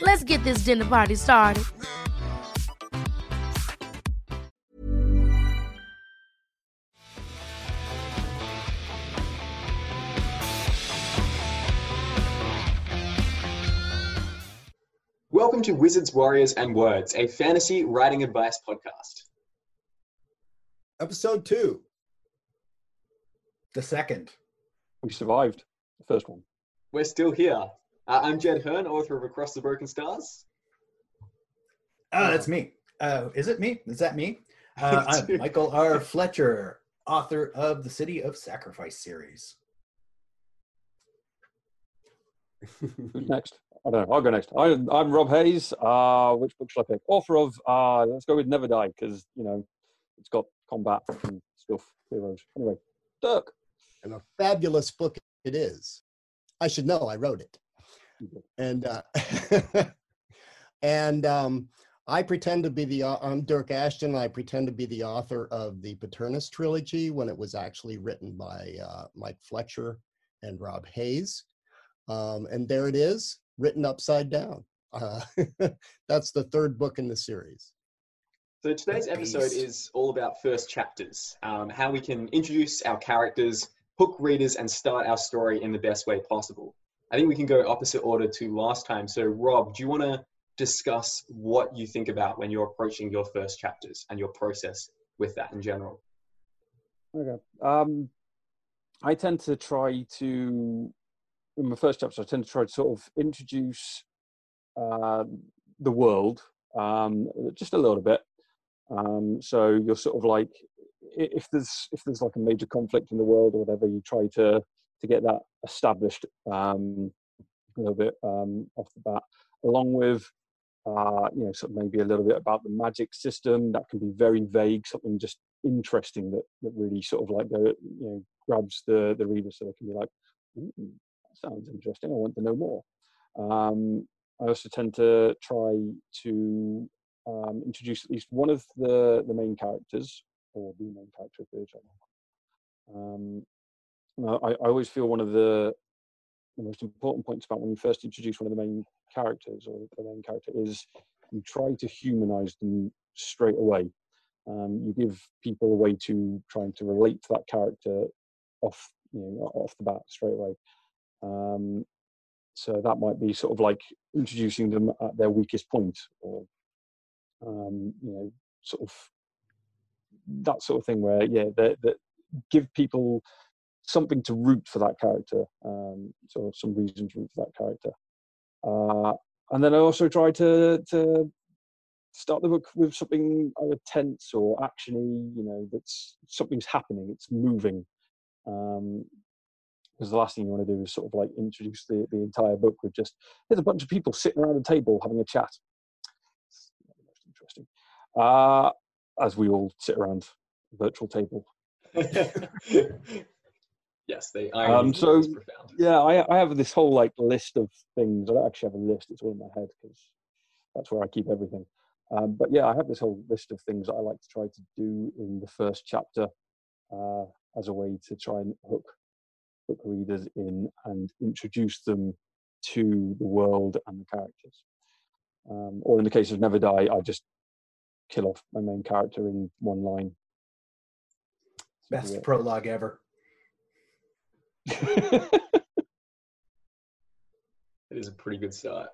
Let's get this dinner party started. Welcome to Wizards, Warriors, and Words, a fantasy writing advice podcast. Episode two. The second. We survived the first one. We're still here. Uh, I'm Jed Herne, author of Across the Broken Stars. Oh, that's me. Uh, is it me? Is that me? Uh, I'm Michael R. Fletcher, author of the City of Sacrifice series. Next? I don't know. I'll go next. I, I'm Rob Hayes. Uh, which book should I pick? Author of, uh, let's go with Never Die, because, you know, it's got combat and stuff, heroes. Anyway, Dyrk. and a fabulous book it is. I should know. I wrote it, and uh, and um, I pretend to be the. au- I'm Dyrk Ashton. I pretend to be the author of the Paternus trilogy when it was actually written by uh, Mike Fletcher and Rob Hayes, um, and there it is, written upside down. Uh, that's the third book in the series. So today's episode is all about first chapters, um, how we can introduce our characters, hook readers, and start our story in the best way possible. I think we can go opposite order to last time. So, Rob, do you want to discuss what you think about when you're approaching your first chapters and your process with that in general? Okay. Um, I tend to try to, in my first chapter, I tend to try to sort of introduce uh, the world um, just a little bit. Um, so you're sort of like, if there's if there's like a major conflict in the world or whatever, you try to to get that established um, a little bit um, off the bat, along with uh, you know, sort of maybe a little bit about the magic system. That can be very vague, something just interesting that, that really sort of like you know, grabs the, the reader so they can be like, that sounds interesting. I want to know more. Um, I also tend to try to um, introduce at least one of the, the main characters or the main character of the genre. Um, no, I, I always feel one of the the most important points about when you first introduce one of the main characters or the main character is you try to humanize them straight away. Um, you give people a way to trying to relate to that character off, you know, off the bat straight away. Um, so that might be sort of like introducing them at their weakest point, or um, you know, sort of that sort of thing where yeah, that give people something to root for that character, um, so some reason to root for that character. Uh, and then I also try to to start the book with something either tense or actiony, you know, that's something's happening, it's moving. Um, because the last thing you want to do is sort of like introduce the, the entire book with just there's a bunch of people sitting around a table having a chat. It's not the most interesting. Uh, as we all sit around virtual table. yes, they Um, irony so is profound. yeah, I, I have this whole like list of things. I don't actually have a list; it's all in my head because that's where I keep everything. Um, but yeah, I have this whole list of things that I like to try to do in the first chapter uh, as a way to try and hook hook readers in and introduce them to the world and the characters. Um, or in the case of Never Die, I just kill off my main character in one line. Best prologue ever. it is a pretty good start.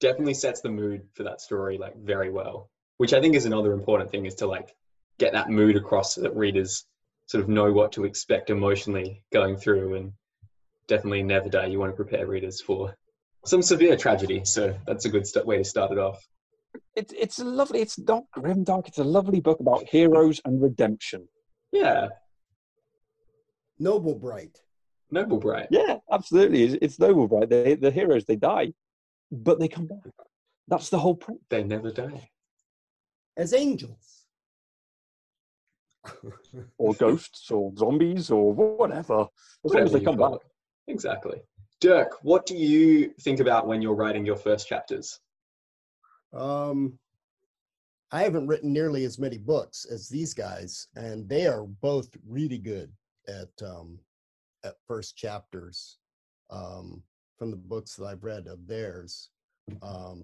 Definitely sets the mood for that story like very well. Which I think is another important thing is to like get that mood across so that readers sort of know what to expect emotionally going through and definitely never die. You want to prepare readers for some severe tragedy so that's a good st- way to start it off. It's it's a lovely it's not grim dark. It's a lovely book about heroes and redemption. Yeah. Noble bright noble bright yeah absolutely. It's, it's noble bright they, the heroes they die but they come back. That's the whole point. They never die. As angels. Or ghosts or zombies or whatever. As whatever long as they come back. it. exactly. Dyrk what do you think about when you're writing your first chapters? Um, I haven't written nearly as many books as these guys, and they are both really good at um, at first chapters um, from the books that I've read of theirs. Um,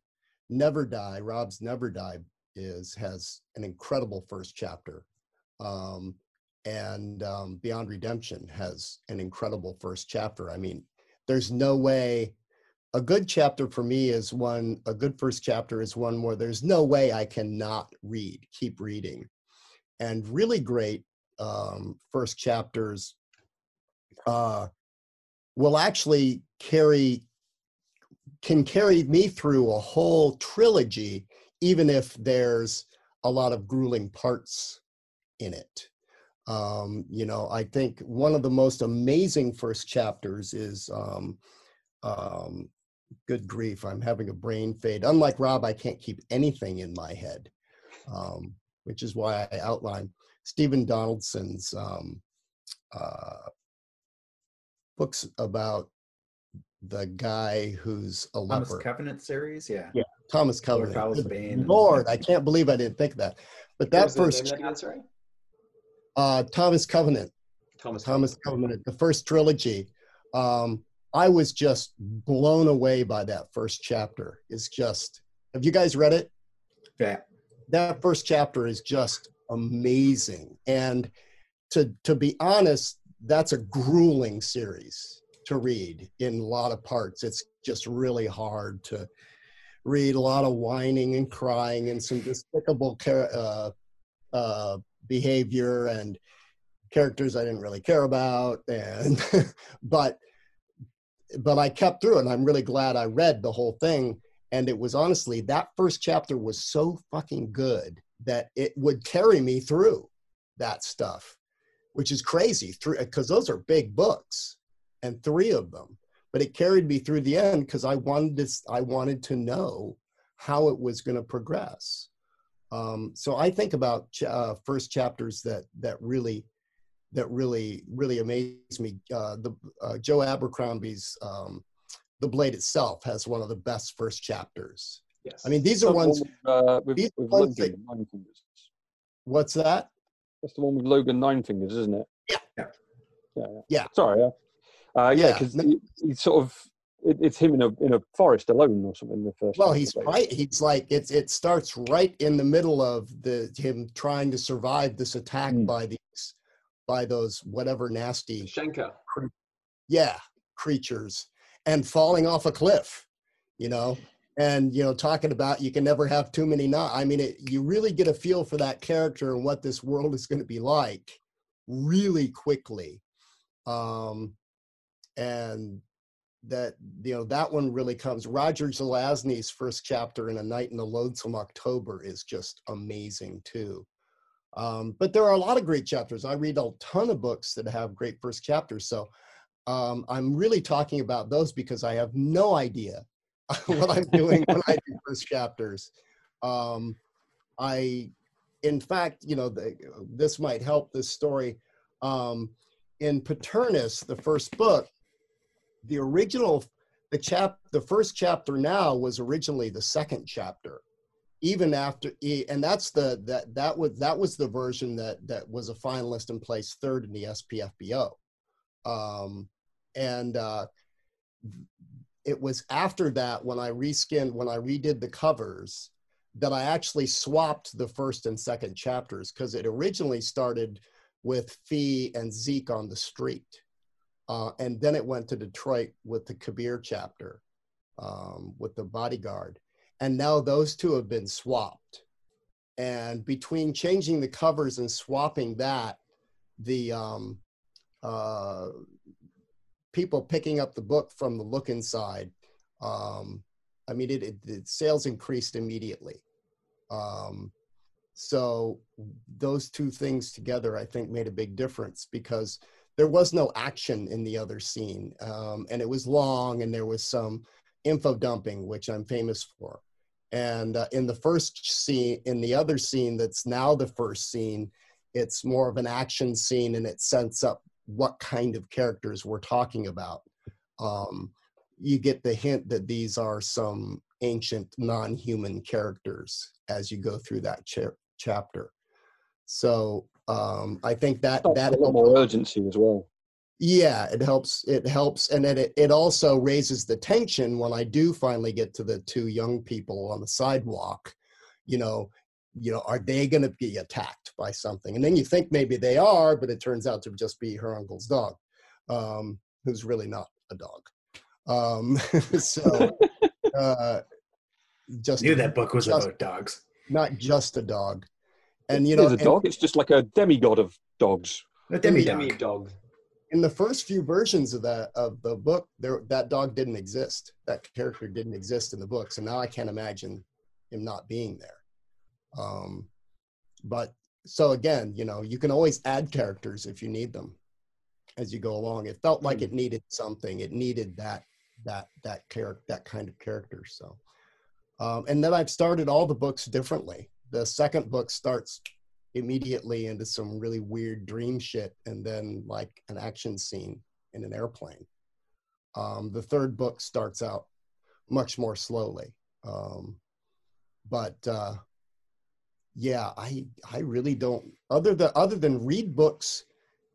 Never Die, Rob's Never Die is has an incredible first chapter, um, and um, Beyond Redemption has an incredible first chapter. I mean, there's no way a good chapter for me is one a good first chapter is one where there's no way i cannot read keep reading and really great um, first chapters uh, will actually carry can carry me through a whole trilogy even if there's a lot of grueling parts in it um, you know i think one of the most amazing first chapters is um, um, good grief, I'm having a brain fade. Unlike Rob, I can't keep anything in my head, um, which is why I outline Stephen Donaldson's um, uh, books about the guy who's a Thomas leper. Covenant series, yeah. Yeah, Thomas Covenant. Fowles Good Bane and- Lord, I can't believe I didn't think of that. But that first, that uh, Thomas Covenant, thomas Thomas Covenant, the first trilogy. Um, I was just blown away by that first chapter. It's just, have you guys read it? Yeah. That first chapter is just amazing. And to to be honest, that's a grueling series to read in a lot of parts. It's just really hard to read. A lot of whining and crying and some despicable uh, uh, behavior and characters I didn't really care about. And but but I kept through it. And I'm really glad I read the whole thing. And it was honestly that first chapter was so fucking good that it would carry me through that stuff, which is crazy. Because those are big books, and three of them. But it carried me through the end because I wanted to. I wanted to know how it was going to progress. Um, so I think about ch- uh, first chapters that that really that really really amazed me. Uh, the uh, Joe Abercrombie's um, "The Blade Itself" has one of the best first chapters. yes I mean, these are ones. with, uh, these with ones that- Logan, Nine Fingers. What's that? That's the one with Logan Nine Fingers, isn't it? Yeah. Yeah. Yeah. yeah. Yeah. Sorry. Yeah. Uh, yeah, Yeah, because no- he, he's sort of it, it's him in a in a forest alone or something. The first. Well, he's right. He's like it's. It starts right in the middle of the him trying to survive this attack Mm. by these, by those whatever nasty, Shanka. yeah, creatures, and falling off a cliff. You know, and you know, talking about you can never have too many. Not. I mean, it, you really get a feel for that character and what this world is going to be like, really quickly, um, and that you know that one really comes roger zelazny's first chapter in a night in the lonesome october is just amazing too um, but there are a lot of great chapters i read a ton of books that have great first chapters so um, i'm really talking about those because i have no idea what i'm doing when i do first chapters um, i in fact you know the, this might help this story um, in paternus the first book the original the chap the first chapter now was originally the second chapter even after and that's the that that was that was the version that that was a finalist and placed third in the SPFBO. Um, and uh, it was after that when I reskinned when I redid the covers that I actually swapped the first and second chapters because it originally started with Fee and Zeke on the street. Uh, and then it went to Detroit with the Kabir chapter um, with the bodyguard. And now those two have been swapped. And between changing the covers and swapping that, the um, uh, people picking up the book from the look inside, um, I mean, it, it, sales increased immediately. Um, so those two things together, I think, made a big difference because there was no action in the other scene, um, and it was long, and there was some info dumping, which I'm famous for. And uh, in the first scene, in the other scene that's now the first scene, it's more of an action scene, and it sets up what kind of characters we're talking about. Um, you get the hint that these are some ancient non-human characters as you go through that cha- chapter. So um, I think that that a lot more urgency as well. Yeah, it helps. It helps, and it it also raises the tension when I do finally get to the two young people on the sidewalk. You know, you know, are they going to be attacked by something? And then you think maybe they are, but it turns out to just be her uncle's dog, um, who's really not a dog. Um, so uh, just knew that book was just, about dogs. Not just a dog. And you know, is a and dog. It's just like a demigod of dogs. A demi-demi-dog in the first few versions of that of the book, there that dog didn't exist. That character didn't exist in the book. So now I can't imagine him not being there. Um, but so again, you know, you can always add characters if you need them as you go along. It felt like it needed something. It needed that that that character that kind of character. So, um, and then I've started all the books differently. The second book starts immediately into some really weird dream shit, and then like an action scene in an airplane. Um, the third book starts out much more slowly, um, but uh, yeah, I I really don't. Other than other than read books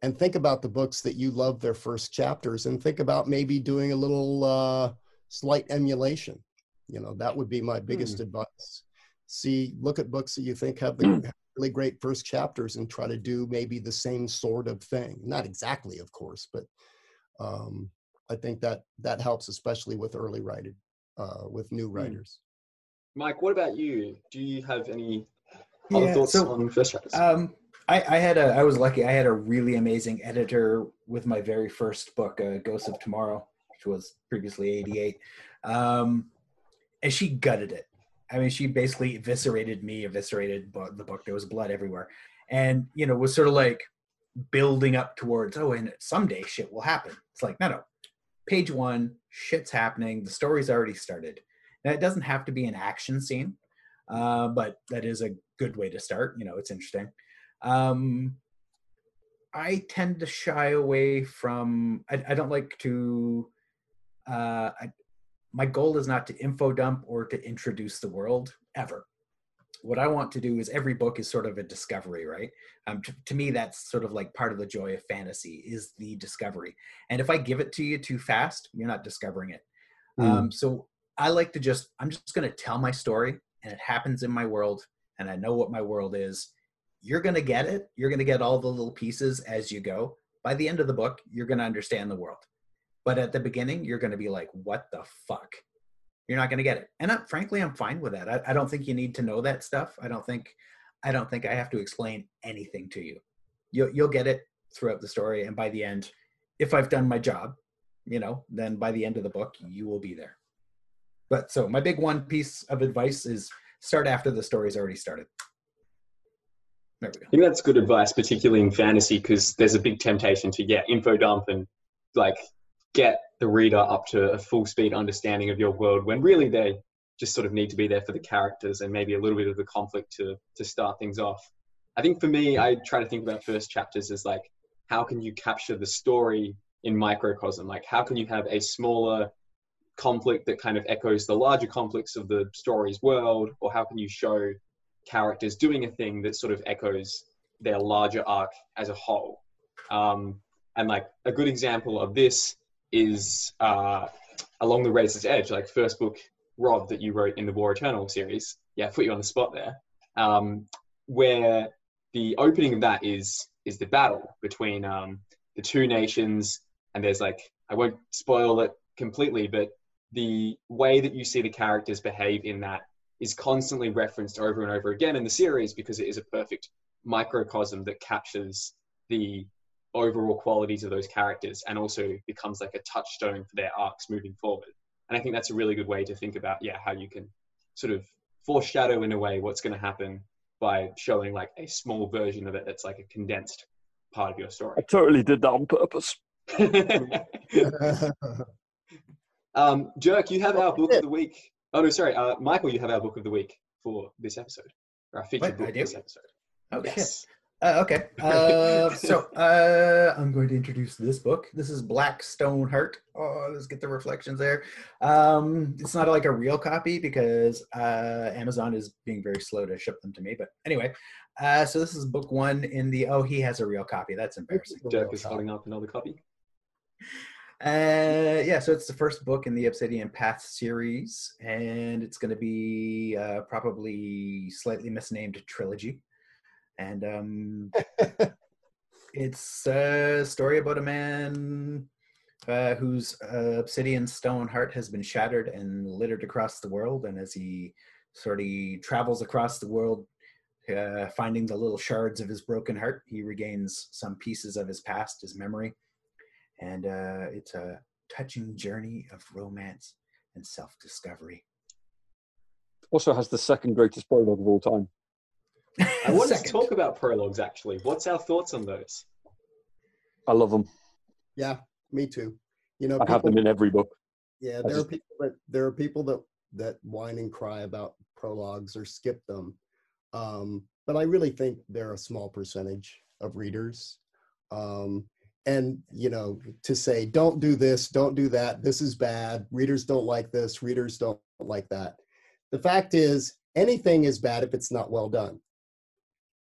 and think about the books that you love their first chapters and think about maybe doing a little uh, slight emulation. You know that would be my biggest advice. See look at books that you think have the have really great first chapters and try to do maybe the same sort of thing. Not exactly of course but um, i think that that helps especially with early writing uh, with new writers. Mike, what about you? Do you have any other Yeah, thoughts so, on first chapters? Um, I, I had a, I was lucky. I had a really amazing editor with my very first book, uh, Ghosts of Tomorrow, which was previously 88. Um, and she gutted it. I mean, she basically eviscerated me, eviscerated the book. There was blood everywhere. And, you know, was sort of like building up towards, oh, and someday shit will happen. It's like, no, no. Page one, shit's happening. The story's already started. Now, it doesn't have to be an action scene, uh, but that is a good way to start. You know, it's interesting. Um, I tend to shy away from. I, I don't like to. Uh, I, my goal is not to info dump or to introduce the world ever. What I want to do is every book is sort of a discovery, right? Um, to, to me, that's sort of like part of the joy of fantasy is the discovery. And if I give it to you too fast, you're not discovering it. Um, so I like to just, I'm just going to tell my story and it happens in my world and I know what my world is. You're going to get it. You're going to get all the little pieces as you go. By the end of the book, you're going to understand the world. But at the beginning, you're going to be like, what the fuck? You're not going to get it. And I, frankly, I'm fine with that. I, I don't think you need to know that stuff. I don't think, I don't think I have to explain anything to you. You'll, you'll get it throughout the story. And by the end, if I've done my job, you know, then by the end of the book, you will be there. But so my big one piece of advice is start after the story's already started. There we go. I think that's good advice, particularly in fantasy, because there's a big temptation to yeah, info dump and like get the reader up to a full speed understanding of your world when really they just sort of need to be there for the characters and maybe a little bit of the conflict to to start things off. I think for me, I try to think about first chapters as like how can you capture the story in microcosm? Like how can you have a smaller conflict that kind of echoes the larger conflicts of the story's world, or how can you show characters doing a thing that sort of echoes their larger arc as a whole? Um, and like a good example of this is uh, along the Razor's Edge, like first book, Rob, that you wrote in the War Eternal series. Yeah, I put you on the spot there. Um, where the opening of that is is the battle between um, the two nations, and there's like I won't spoil it completely, but the way that you see the characters behave in that is constantly referenced over and over again in the series because it is a perfect microcosm that captures the overall qualities of those characters and also becomes like a touchstone for their arcs moving forward. And I think that's a really good way to think about, yeah, how you can sort of foreshadow in a way what's going to happen by showing like a small version of it that's like a condensed part of your story. I totally did that on purpose. um, Jerk, you have our book of the week. Oh no, sorry, uh, Michael, you have our book of the week for this episode, our featured What? book I for do? this episode. Oh yes. Uh, okay. Uh, so uh, I'm going to introduce this book. This is Black Stone Heart. Oh, let's get the reflections there. Um, it's not like a real copy because uh, Amazon is being very slow to ship them to me. But anyway, uh, so this is book one in the. Oh, he has a real copy. That's embarrassing. Dyrk is holding up another copy. Uh, yeah, so it's the first book in the Obsidian Path series, and it's going to be uh, probably slightly misnamed trilogy. And um, it's a story about a man uh, whose uh, obsidian stone heart has been shattered and littered across the world. And as he sort of travels across the world, uh, finding the little shards of his broken heart, he regains some pieces of his past, his memory. And uh, it's a touching journey of romance and self discovery. Also has the second greatest prologue of all time. I wanted to talk about prologues actually. What's our thoughts on those? I love them. yeah, me too. You know, I have them in every book. Yeah, I there are people that there are people that that whine and cry about prologues or skip them, um, but I really think they're a small percentage of readers. Um, and you know, to say don't do this, don't do that, this is bad. Readers don't like this. Readers don't like that. The fact is, anything is bad if it's not well done,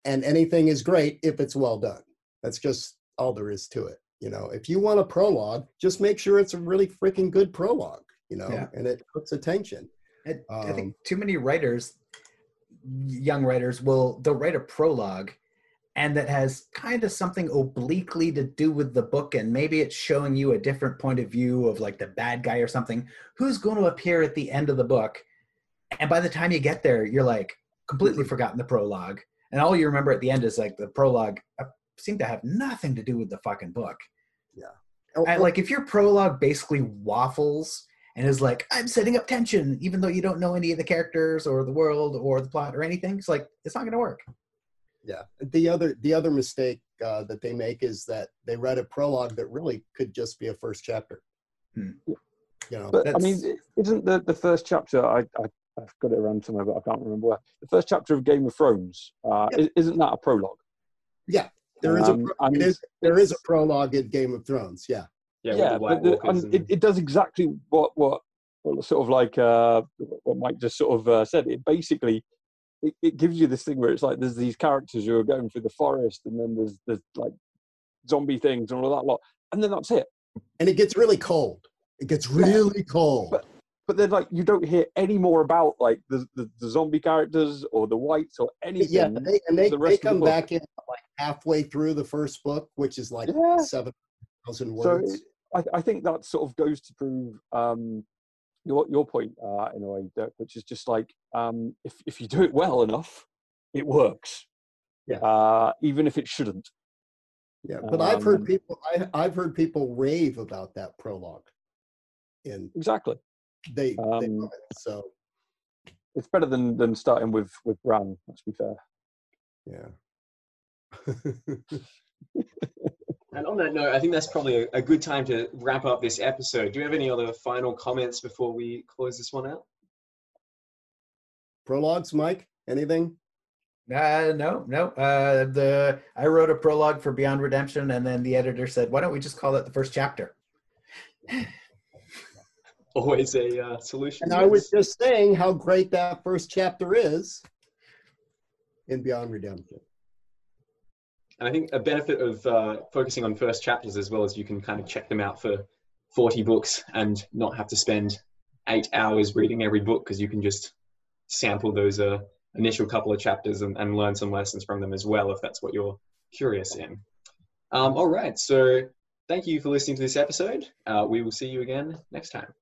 and anything is great if it's well done. That's just all there is to it. You know, if you want a prologue, just make sure it's a really freaking good prologue, you know, Yeah. and it puts attention. I, I think Um, too many writers, young writers, will they'll write a prologue, and that has kind of something obliquely to do with the book, and maybe it's showing you a different point of view of like the bad guy or something who's going to appear at the end of the book, and by the time you get there, you're like completely forgotten the prologue, and all you remember at the end is like the prologue uh, seemed to have nothing to do with the fucking book. Oh, I, like if your prologue basically waffles and is like i'm setting up tension even though you don't know any of the characters or the world or the plot or anything it's like it's not going to work yeah. The other the other mistake uh, that they make is that they read a prologue that really could just be a first chapter. Hmm. You know, But I mean, isn't the, the first chapter? I, I I've got it around somewhere, but I can't remember where. The first chapter of Game of Thrones uh, Yeah. isn't that a prologue? Yeah there is a Um, pro- and it is, there is a prologue in Game of Thrones. Yeah, Yeah, yeah, with the White but the, Walkers and it, it does exactly what what, what sort of like uh, what Mike just sort of uh, said. It basically it, it gives you this thing where it's like there's these characters who are going through the forest, and then there's there's like zombie things and all that lot, and then that's it. and it gets really cold. It gets really cold. But- But then like you don't hear any more about like the the, the zombie characters or the whites or anything. yeah, they, and they, the they the come book. back in like halfway through the first book, which is like Yeah. seven thousand So words. it- I, I think that sort of goes to prove um, your your point uh, in a way, Dyrk, which is just like um, if if you do it well enough, it works. Yeah. Uh, even if it shouldn't. Yeah, but I've heard Um, people. I, I've heard people rave about that prologue, and Exactly. they, they Um, love it. So It's better than than starting with with Bran. Let's be fair. yeah. And on that note, I think that's probably a, a good time to wrap up this episode. Do you have any other final comments before we close this one out? Prologues, Mike. Anything? uh no no uh the i wrote a prologue for beyond redemption and then the editor said why don't we just call it the first chapter always a uh, solution. And I was just saying how great that first chapter is in Beyond Redemption. And I think a benefit of uh, focusing on first chapters as well as you can kind of check them out for 40 books and not have to spend eight hours reading every book because you can just sample those uh, initial couple of chapters and, and, learn some lessons from them as well if that's what you're curious in. Um, all right, so thank you for listening to this episode. Uh, we will see you again next time.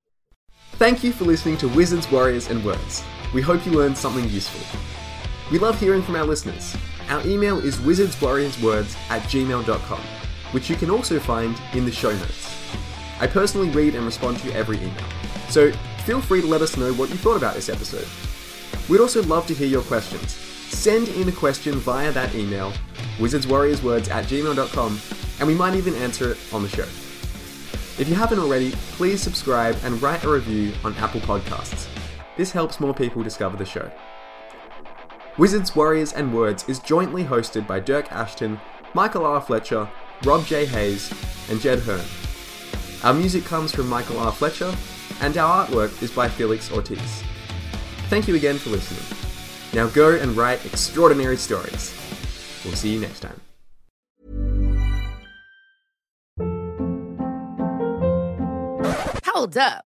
Thank you for listening to Wizards, Warriors, and Words. We hope you learned something useful. We love hearing from our listeners. Our email is wizardswarriorswords at gmail.com, which you can also find in the show notes. I personally read and respond to every email, so feel free to let us know what you thought about this episode. We'd also love to hear your questions. Send in a question via that email, wizardswarriorswords at gmail.com, and we might even answer it on the show. If you haven't already, please subscribe and write a review on Apple Podcasts. This helps more people discover the show. Wizards, Warriors, and Words is jointly hosted by Dyrk Ashton, Michael R. Fletcher, Rob J. Hayes, and Jed Herne. Our music comes from Michael R. Fletcher, and our artwork is by Felix Ortiz. Thank you again for listening. Now go and write extraordinary stories. We'll see you next time. Hold up.